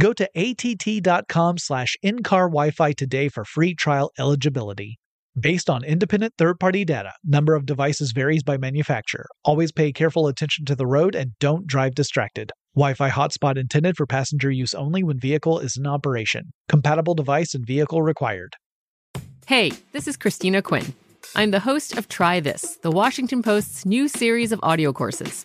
Go to att.com slash in-car Wi-Fi today for free trial eligibility. Based on independent third-party data, number of devices varies by manufacturer. Always pay careful attention to the road and don't drive distracted. Wi-Fi hotspot intended for passenger use only when vehicle is in operation. Compatible device and vehicle required. Hey, this is Christina Quinn. I'm the host of Try This, the Washington Post's new series of audio courses.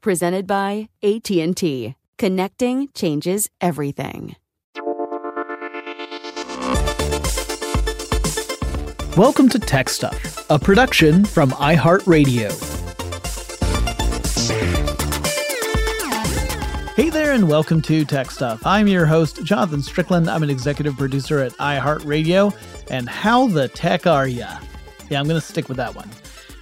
presented by AT&T. Connecting changes everything. Welcome to Tech Stuff, a production from iHeartRadio. Hey there, and welcome to Tech Stuff. I'm your host, Jonathan Strickland. I'm an executive producer at iHeartRadio. And how the tech are ya? Yeah, I'm going to stick with that one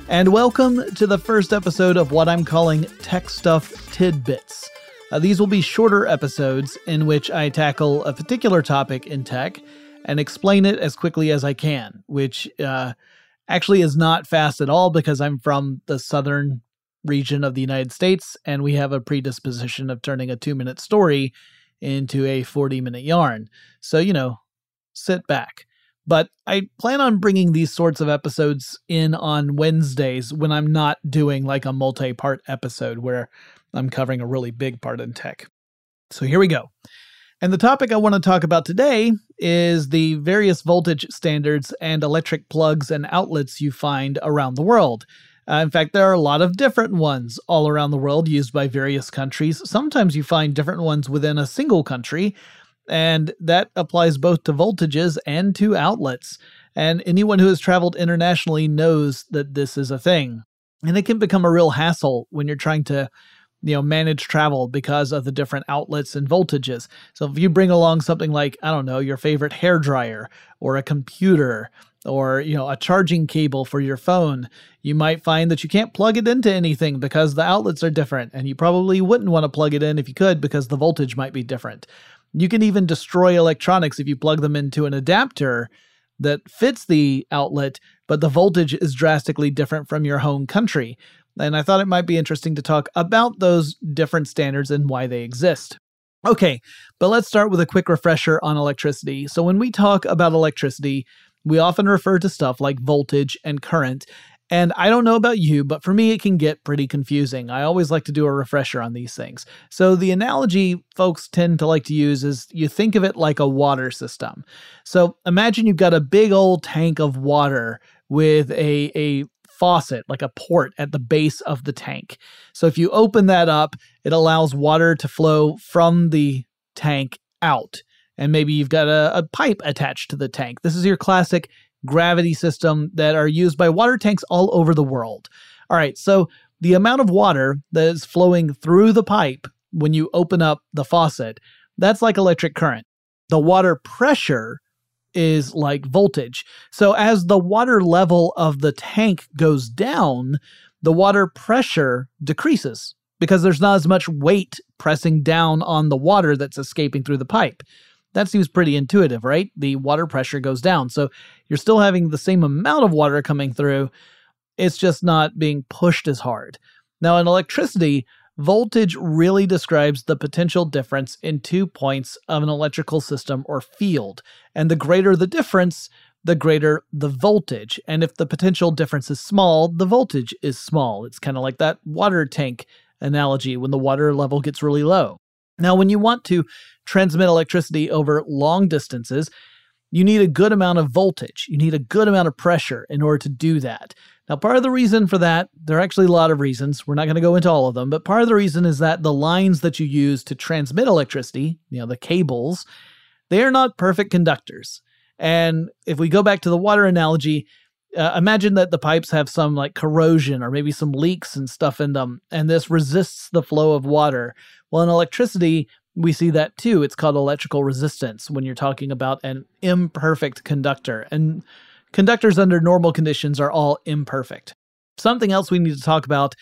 and welcome to the first episode of what I'm calling Tech Stuff Tidbits. Uh, these will be shorter episodes in which I tackle a particular topic in tech and explain it as quickly as I can, which uh, actually is not fast at all because I'm from the southern region of the United States and we have a predisposition of turning a two minute story into a 40 minute yarn. So, you know, sit back. But I plan on bringing these sorts of episodes in on Wednesdays when I'm not doing like a multi part episode where I'm covering a really big part in tech. So here we go. And the topic I want to talk about today is the various voltage standards and electric plugs and outlets you find around the world. Uh, in fact, there are a lot of different ones all around the world used by various countries. Sometimes you find different ones within a single country, and that applies both to voltages and to outlets. And anyone who has traveled internationally knows that this is a thing. And it can become a real hassle when you're trying to you know manage travel because of the different outlets and voltages so if you bring along something like i don't know your favorite hair dryer or a computer or you know a charging cable for your phone you might find that you can't plug it into anything because the outlets are different and you probably wouldn't want to plug it in if you could because the voltage might be different you can even destroy electronics if you plug them into an adapter that fits the outlet, but the voltage is drastically different from your home country. And I thought it might be interesting to talk about those different standards and why they exist. Okay, but let's start with a quick refresher on electricity. So, when we talk about electricity, we often refer to stuff like voltage and current, and I don't know about you, but for me, it can get pretty confusing. I always like to do a refresher on these things. So, the analogy folks tend to like to use is you think of it like a water system. So, imagine you've got a big old tank of water with a, a faucet, like a port at the base of the tank. So, if you open that up, it allows water to flow from the tank out. and maybe you've got a, a pipe attached to the tank. This is your classic gravity system that are used by water tanks all over the world. All right, so the amount of water that is flowing through the pipe when you open up the faucet, that's like electric current. The water pressure is like voltage. So as the water level of the tank goes down, the water pressure decreases because there's not as much weight pressing down on the water that's escaping through the pipe. That seems pretty intuitive, right? The water pressure goes down. So you're still having the same amount of water coming through, it's just not being pushed as hard. Now, in electricity, voltage really describes the potential difference in two points of an electrical system or field. And the greater the difference, the greater the voltage. And if the potential difference is small, the voltage is small. It's kind of like that water tank analogy when the water level gets really low. Now, when you want to transmit electricity over long distances, you need a good amount of voltage. You need a good amount of pressure in order to do that. Now, part of the reason for that, there are actually a lot of reasons. We're not going to go into all of them, but part of the reason is that the lines that you use to transmit electricity, you know, the cables, they are not perfect conductors. And if we go back to the water analogy, uh, imagine that the pipes have some like corrosion or maybe some leaks and stuff in them, and this resists the flow of water. Well, in electricity, we see that too. It's called electrical resistance when you're talking about an imperfect conductor. And conductors under normal conditions are all imperfect. Something else we need to talk about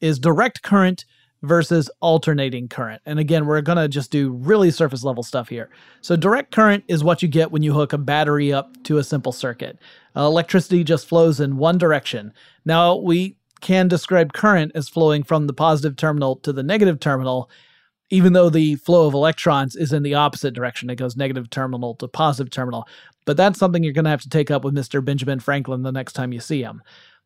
is direct current versus alternating current. And again, we're going to just do really surface level stuff here. So, direct current is what you get when you hook a battery up to a simple circuit. Uh, electricity just flows in one direction. Now, we can describe current as flowing from the positive terminal to the negative terminal, even though the flow of electrons is in the opposite direction. It goes negative terminal to positive terminal. But that's something you're going to have to take up with Mr. Benjamin Franklin the next time you see him.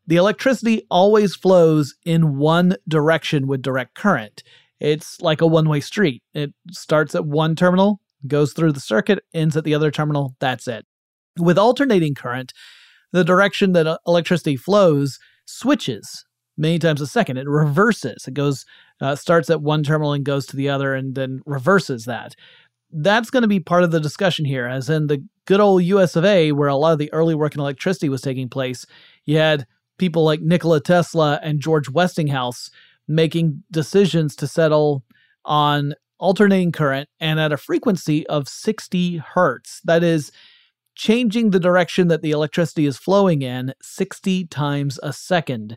The electricity always flows in one direction with direct current. It's like a one way street. It starts at one terminal, goes through the circuit, ends at the other terminal. That's it. With alternating current, the direction that electricity flows switches many times a second. It reverses. It goes, uh, starts at one terminal and goes to the other and then reverses that. That's going to be part of the discussion here, as in the good old US of A, where a lot of the early work in electricity was taking place. You had people like Nikola Tesla and George Westinghouse making decisions to settle on alternating current and at a frequency of 60 hertz. That is, changing the direction that the electricity is flowing in 60 times a second.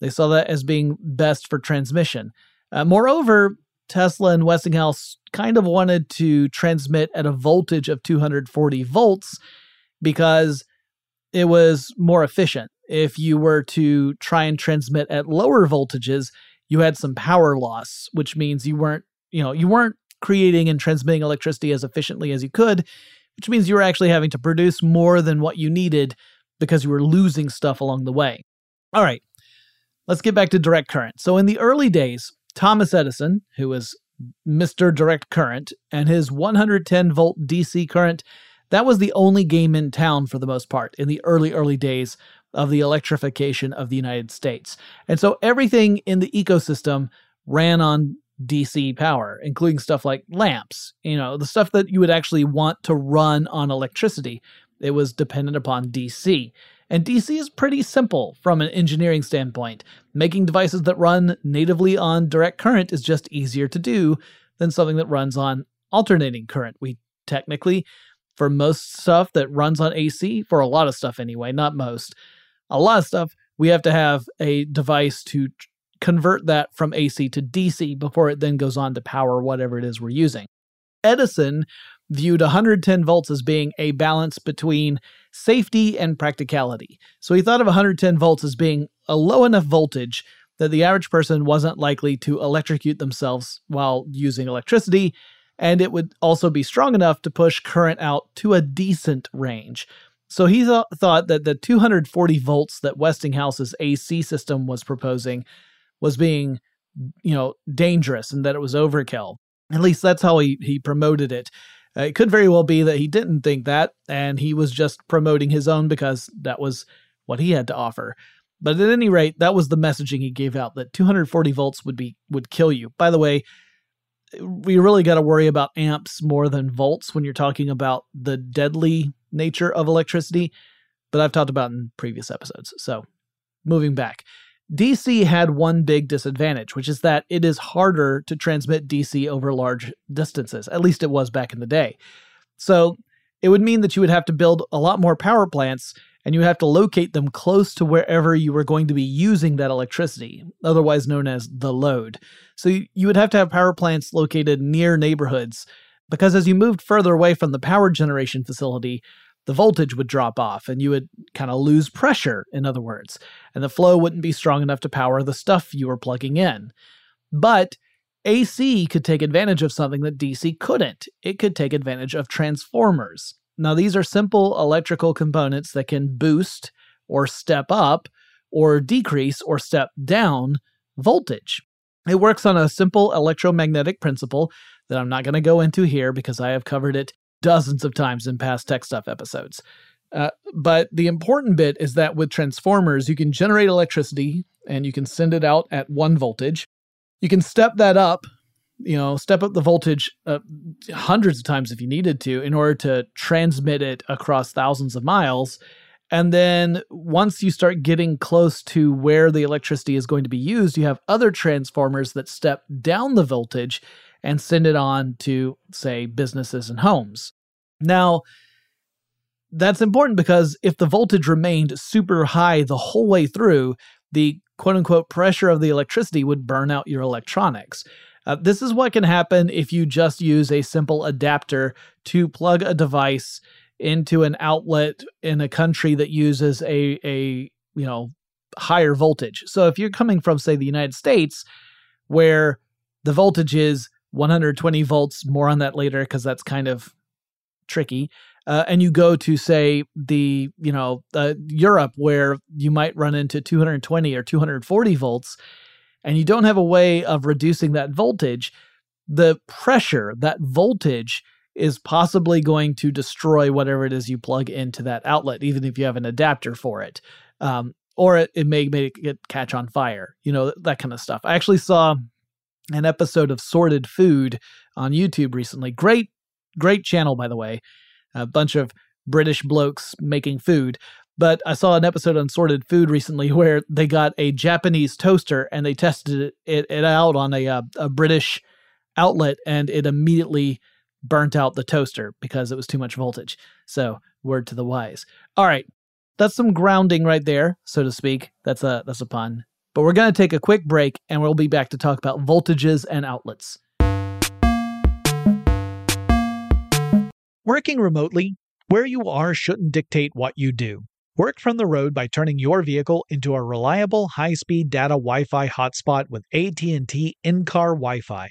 They saw that as being best for transmission. Uh, moreover, Tesla and Westinghouse kind of wanted to transmit at a voltage of 240 volts because it was more efficient. If you were to try and transmit at lower voltages, you had some power loss, which means you weren't, you know, you weren't creating and transmitting electricity as efficiently as you could which means you were actually having to produce more than what you needed because you were losing stuff along the way. All right, let's get back to direct current. So, in the early days, Thomas Edison, who was Mr. Direct Current, and his 110 volt DC current, that was the only game in town for the most part in the early, early days of the electrification of the United States. And so everything in the ecosystem ran on DC power, including stuff like lamps, you know, the stuff that you would actually want to run on electricity. It was dependent upon DC. And DC is pretty simple from an engineering standpoint. Making devices that run natively on direct current is just easier to do than something that runs on alternating current. We technically, for most stuff that runs on AC, for a lot of stuff anyway, not most, a lot of stuff, we have to have a device to convert that from AC to DC before it then goes on to power whatever it is we're using. Edison viewed 110 volts as being a balance between safety and practicality. So he thought of 110 volts as being a low enough voltage that the average person wasn't likely to electrocute themselves while using electricity, and it would also be strong enough to push current out to a decent range. So he th- thought that the 240 volts that Westinghouse's AC system was proposing was being, you know, dangerous and that it was overkill. At least that's how he, he promoted it. Uh, it could very well be that he didn't think that and he was just promoting his own because that was what he had to offer. But at any rate, that was the messaging he gave out that 240 volts would be would kill you. By the way, we really got to worry about amps more than volts when you're talking about the deadly nature of electricity, but I've talked about in previous episodes. So, moving back. DC had one big disadvantage, which is that it is harder to transmit DC over large distances. At least it was back in the day. So, it would mean that you would have to build a lot more power plants and you have to locate them close to wherever you were going to be using that electricity, otherwise known as the load. So you would have to have power plants located near neighborhoods, because as you moved further away from the power generation facility, the voltage would drop off and you would kind of lose pressure, in other words, and the flow wouldn't be strong enough to power the stuff you were plugging in. But AC could take advantage of something that DC couldn't. It could take advantage of transformers. Now, these are simple electrical components that can boost or step up or decrease or step down voltage. It works on a simple electromagnetic principle that I'm not going to go into here because I have covered it dozens of times in past tech stuff episodes. Uh, but the important bit is that with transformers, you can generate electricity and you can send it out at one voltage. You can step that up you know, step up the voltage uh, hundreds of times if you needed to in order to transmit it across thousands of miles. And then once you start getting close to where the electricity is going to be used, you have other transformers that step down the voltage and send it on to, say, businesses and homes. Now, that's important because if the voltage remained super high the whole way through, the quote unquote pressure of the electricity would burn out your electronics. Uh, this is what can happen if you just use a simple adapter to plug a device into an outlet in a country that uses a a you know higher voltage. So if you're coming from say the United States where the voltage is 120 volts, more on that later because that's kind of tricky. Uh, and you go to say the you know uh, Europe where you might run into 220 or 240 volts and you don't have a way of reducing that voltage, the pressure, that voltage, is possibly going to destroy whatever it is you plug into that outlet, even if you have an adapter for it. Um, or it, it may make it catch on fire, you know, that kind of stuff. I actually saw an episode of Sorted Food on YouTube recently. Great, great channel, by the way. A bunch of British blokes making food. But I saw an episode on Sorted Food recently where they got a Japanese toaster and they tested it, it out on a, uh, a British outlet and it immediately burnt out the toaster because it was too much voltage. So, word to the wise. All right. That's some grounding right there, so to speak. That's a that's a pun. But we're going to take a quick break and we'll be back to talk about voltages and outlets. Working remotely, where you are shouldn't dictate what you do. Work from the road by turning your vehicle into a reliable high-speed data Wi-Fi hotspot with AT&T in-car Wi-Fi.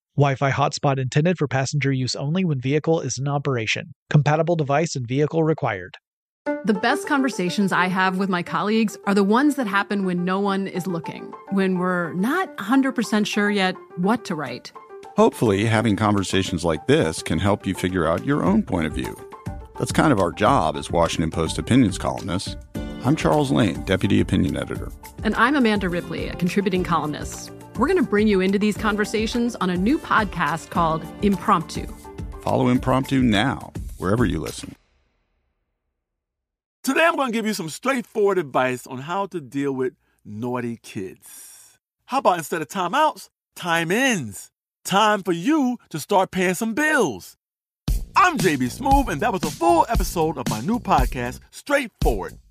Wi Fi hotspot intended for passenger use only when vehicle is in operation. Compatible device and vehicle required. The best conversations I have with my colleagues are the ones that happen when no one is looking, when we're not 100% sure yet what to write. Hopefully, having conversations like this can help you figure out your own point of view. That's kind of our job as Washington Post opinions columnists. I'm Charles Lane, Deputy Opinion Editor. And I'm Amanda Ripley, a contributing columnist. We're going to bring you into these conversations on a new podcast called Impromptu. Follow Impromptu now, wherever you listen. Today, I'm going to give you some straightforward advice on how to deal with naughty kids. How about instead of timeouts, time ins? Time for you to start paying some bills. I'm JB Smoove, and that was a full episode of my new podcast, Straightforward,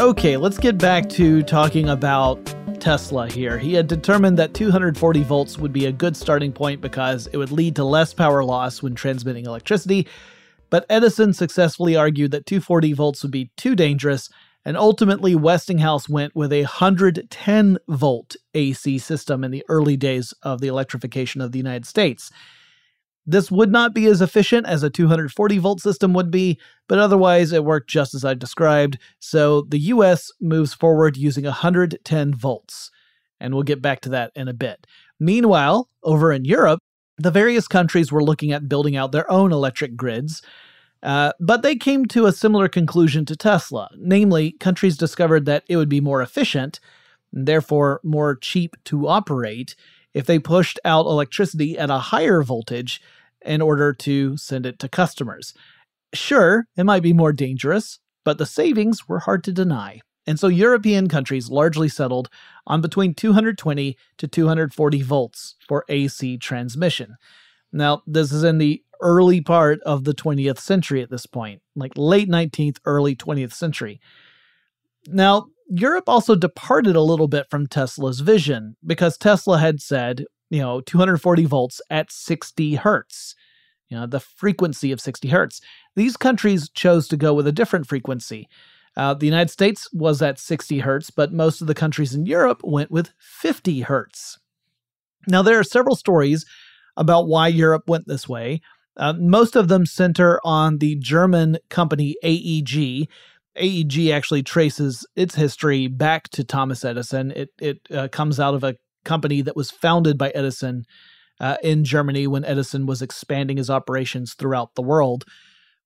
Okay, let's get back to talking about Tesla here. He had determined that 240 volts would be a good starting point because it would lead to less power loss when transmitting electricity. But Edison successfully argued that 240 volts would be too dangerous, and ultimately Westinghouse went with a 110 volt AC system in the early days of the electrification of the United States. This would not be as efficient as a 240 volt system would be, but otherwise it worked just as I described. So the US moves forward using 110 volts. And we'll get back to that in a bit. Meanwhile, over in Europe, the various countries were looking at building out their own electric grids. Uh, but they came to a similar conclusion to Tesla. Namely, countries discovered that it would be more efficient, and therefore more cheap to operate, if they pushed out electricity at a higher voltage in order to send it to customers. Sure, it might be more dangerous, but the savings were hard to deny. And so European countries largely settled on between 220 to 240 volts for AC transmission. Now, this is in the early part of the 20th century at this point, like late 19th, early 20th century. Now, Europe also departed a little bit from Tesla's vision because Tesla had said, you know, 240 volts at 60 hertz, you know, the frequency of 60 hertz. These countries chose to go with a different frequency. Uh, the United States was at 60 hertz, but most of the countries in Europe went with 50 hertz. Now, there are several stories about why Europe went this way. Uh, most of them center on the German company AEG, AEG actually traces its history back to Thomas Edison. It it uh, comes out of a company that was founded by Edison uh, in Germany when Edison was expanding his operations throughout the world.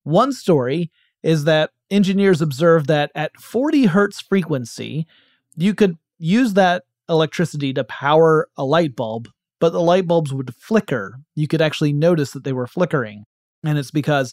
One story is that engineers observed that at 40 hertz frequency, you could use that electricity to power a light bulb, but the light bulbs would flicker. You could actually notice that they were flickering, and it's because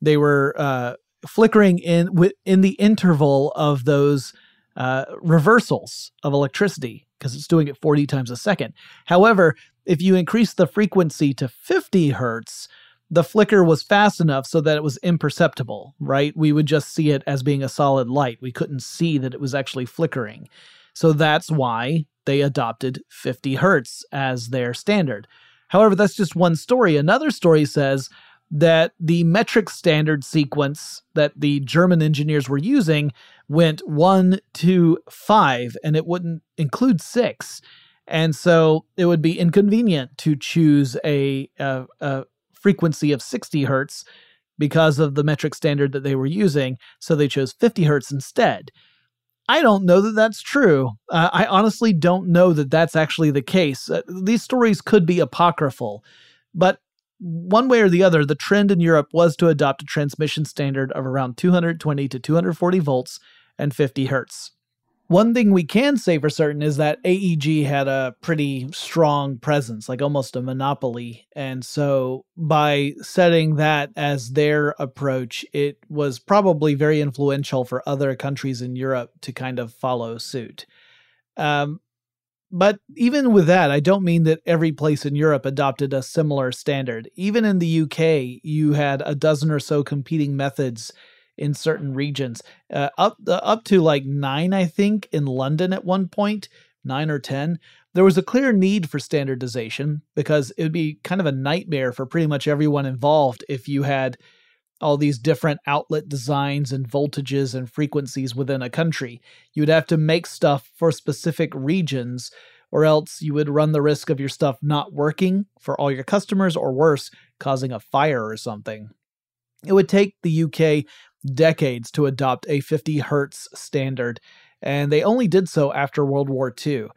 they were uh, flickering in in the interval of those uh, reversals of electricity because it's doing it 40 times a second. However, if you increase the frequency to 50 hertz, the flicker was fast enough so that it was imperceptible, right? We would just see it as being a solid light. We couldn't see that it was actually flickering. So that's why they adopted 50 hertz as their standard. However, that's just one story. Another story says that the metric standard sequence that the German engineers were using went one to five, and it wouldn't include six. And so it would be inconvenient to choose a, a, a frequency of 60 hertz because of the metric standard that they were using. So they chose 50 hertz instead. I don't know that that's true. Uh, I honestly don't know that that's actually the case. Uh, these stories could be apocryphal, but one way or the other, the trend in Europe was to adopt a transmission standard of around 220 to 240 volts and 50 hertz. One thing we can say for certain is that AEG had a pretty strong presence, like almost a monopoly. And so by setting that as their approach, it was probably very influential for other countries in Europe to kind of follow suit. Um, but even with that, I don't mean that every place in Europe adopted a similar standard. Even in the UK, you had a dozen or so competing methods in certain regions, uh, up uh, up to like nine, I think, in London at one point, nine or ten. There was a clear need for standardization because it would be kind of a nightmare for pretty much everyone involved if you had all these different outlet designs and voltages and frequencies within a country. You would have to make stuff for specific regions, or else you would run the risk of your stuff not working for all your customers, or worse, causing a fire or something. It would take the UK decades to adopt a 50 hertz standard, and they only did so after World War II.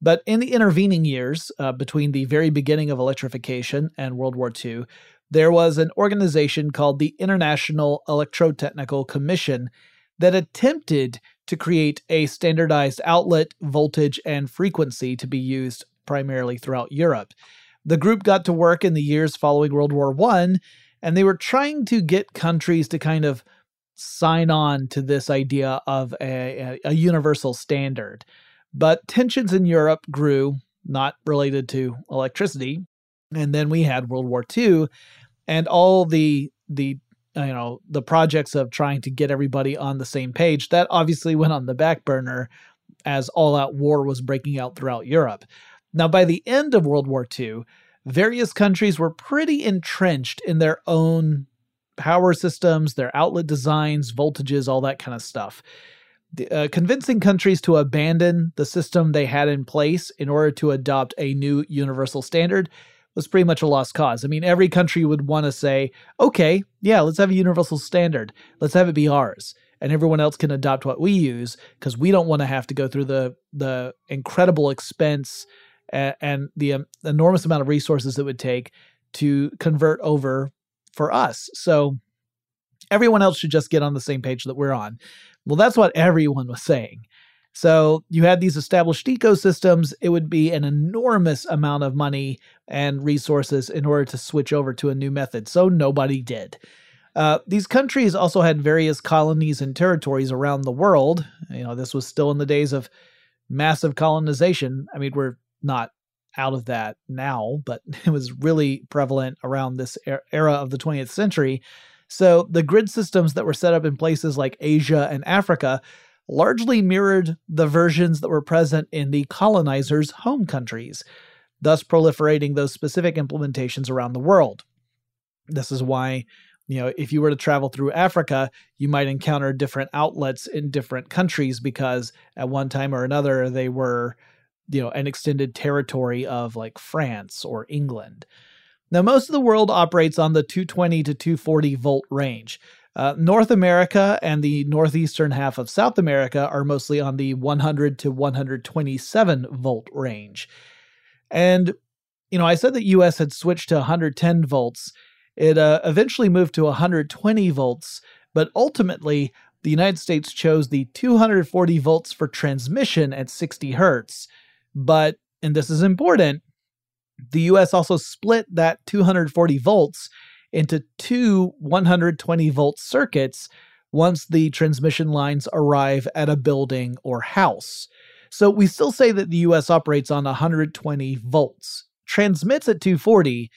But in the intervening years, uh, between the very beginning of electrification and World War II, there was an organization called the International Electrotechnical Commission that attempted to create a standardized outlet, voltage, and frequency to be used primarily throughout Europe. The group got to work in the years following World War I, and they were trying to get countries to kind of sign on to this idea of a, a, universal standard. But tensions in Europe grew, not related to electricity. And then we had World War II, and all the the you know the projects of trying to get everybody on the same page that obviously went on the back burner as all out war was breaking out throughout Europe. Now by the end of World War II, various countries were pretty entrenched in their own power systems, their outlet designs, voltages, all that kind of stuff. Uh, convincing countries to abandon the system they had in place in order to adopt a new universal standard was pretty much a lost cause. I mean, every country would want to say, okay, yeah, let's have a universal standard. Let's have it be ours. And everyone else can adopt what we use because we don't want to have to go through the the incredible expense and, and the um, enormous amount of resources it would take to convert over for us. So everyone else should just get on the same page that we're on. Well, that's what everyone was saying. So you had these established ecosystems, it would be an enormous amount of money and resources in order to switch over to a new method. So nobody did. Uh, these countries also had various colonies and territories around the world. You know, this was still in the days of massive colonization. I mean, we're not out of that now, but it was really prevalent around this era of the 20th century. So the grid systems that were set up in places like Asia and Africa largely mirrored the versions that were present in the colonizers' home countries, thus proliferating those specific implementations around the world. This is why, you know, if you were to travel through Africa, you might encounter different outlets in different countries because at one time or another they were, you know, an extended territory of like France or England. Now, most of the world operates on the 220 to 240 volt range. Uh, North America and the northeastern half of South America are mostly on the 100 to 127 volt range. And, you know, I said that US had switched to 110 volts. It uh, eventually moved to 120 volts, but ultimately, the United States chose the 240 volts for transmission at 60 hertz. But, and this is important, the US also split that 240 volts into two 120 volt circuits once the transmission lines arrive at a building or house. So we still say that the US operates on 120 volts, transmits at 240,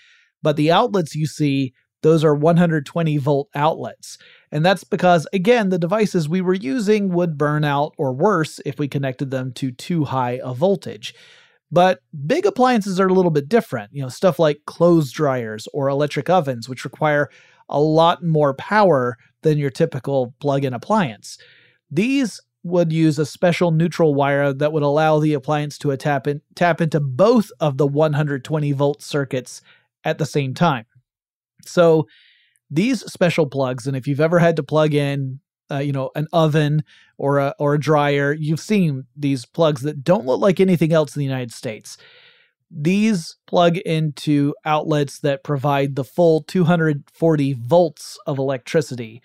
but the outlets you see, those are 120 volt outlets. And that's because, again, the devices we were using would burn out or worse if we connected them to too high a voltage. But big appliances are a little bit different. You know, stuff like clothes dryers or electric ovens, which require a lot more power than your typical plug in appliance. These would use a special neutral wire that would allow the appliance to tap, in, tap into both of the 120 volt circuits at the same time. So these special plugs, and if you've ever had to plug in uh, you know, an oven or a or a dryer. You've seen these plugs that don't look like anything else in the United States. These plug into outlets that provide the full 240 volts of electricity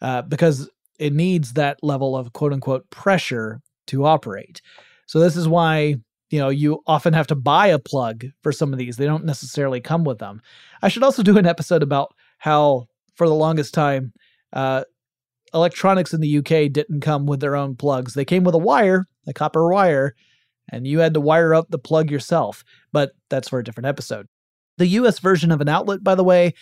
uh, because it needs that level of quote unquote pressure to operate. So this is why you know you often have to buy a plug for some of these. They don't necessarily come with them. I should also do an episode about how for the longest time uh, electronics in the UK didn't come with their own plugs. They came with a wire, a copper wire, and you had to wire up the plug yourself. But that's for a different episode. The US version of an outlet, by the way,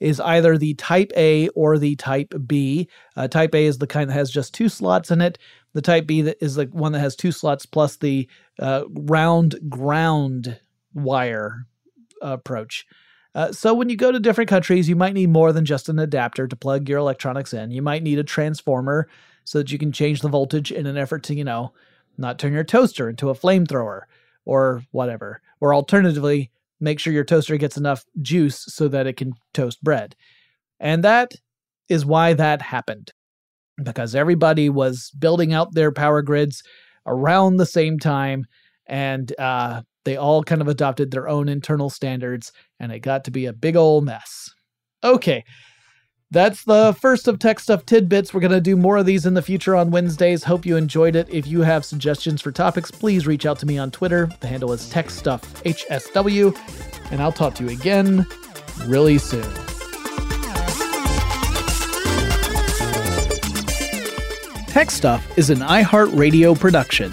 is either the Type A or the Type B. Uh, type A is the kind that has just two slots in it. The Type B is the one that has two slots plus the uh, round ground wire approach. Uh, so when you go to different countries, you might need more than just an adapter to plug your electronics in. You might need a transformer so that you can change the voltage in an effort to, you know, not turn your toaster into a flamethrower or whatever. Or alternatively, make sure your toaster gets enough juice so that it can toast bread. And that is why that happened. Because everybody was building out their power grids around the same time and uh, they all kind of adopted their own internal standards, and it got to be a big old mess. Okay. That's the first of Tech Stuff Tidbits. We're going to do more of these in the future on Wednesdays. Hope you enjoyed it. If you have suggestions for topics, please reach out to me on Twitter. The handle is TechStuffHSW. And I'll talk to you again really soon. Tech Stuff is an iHeartRadio production.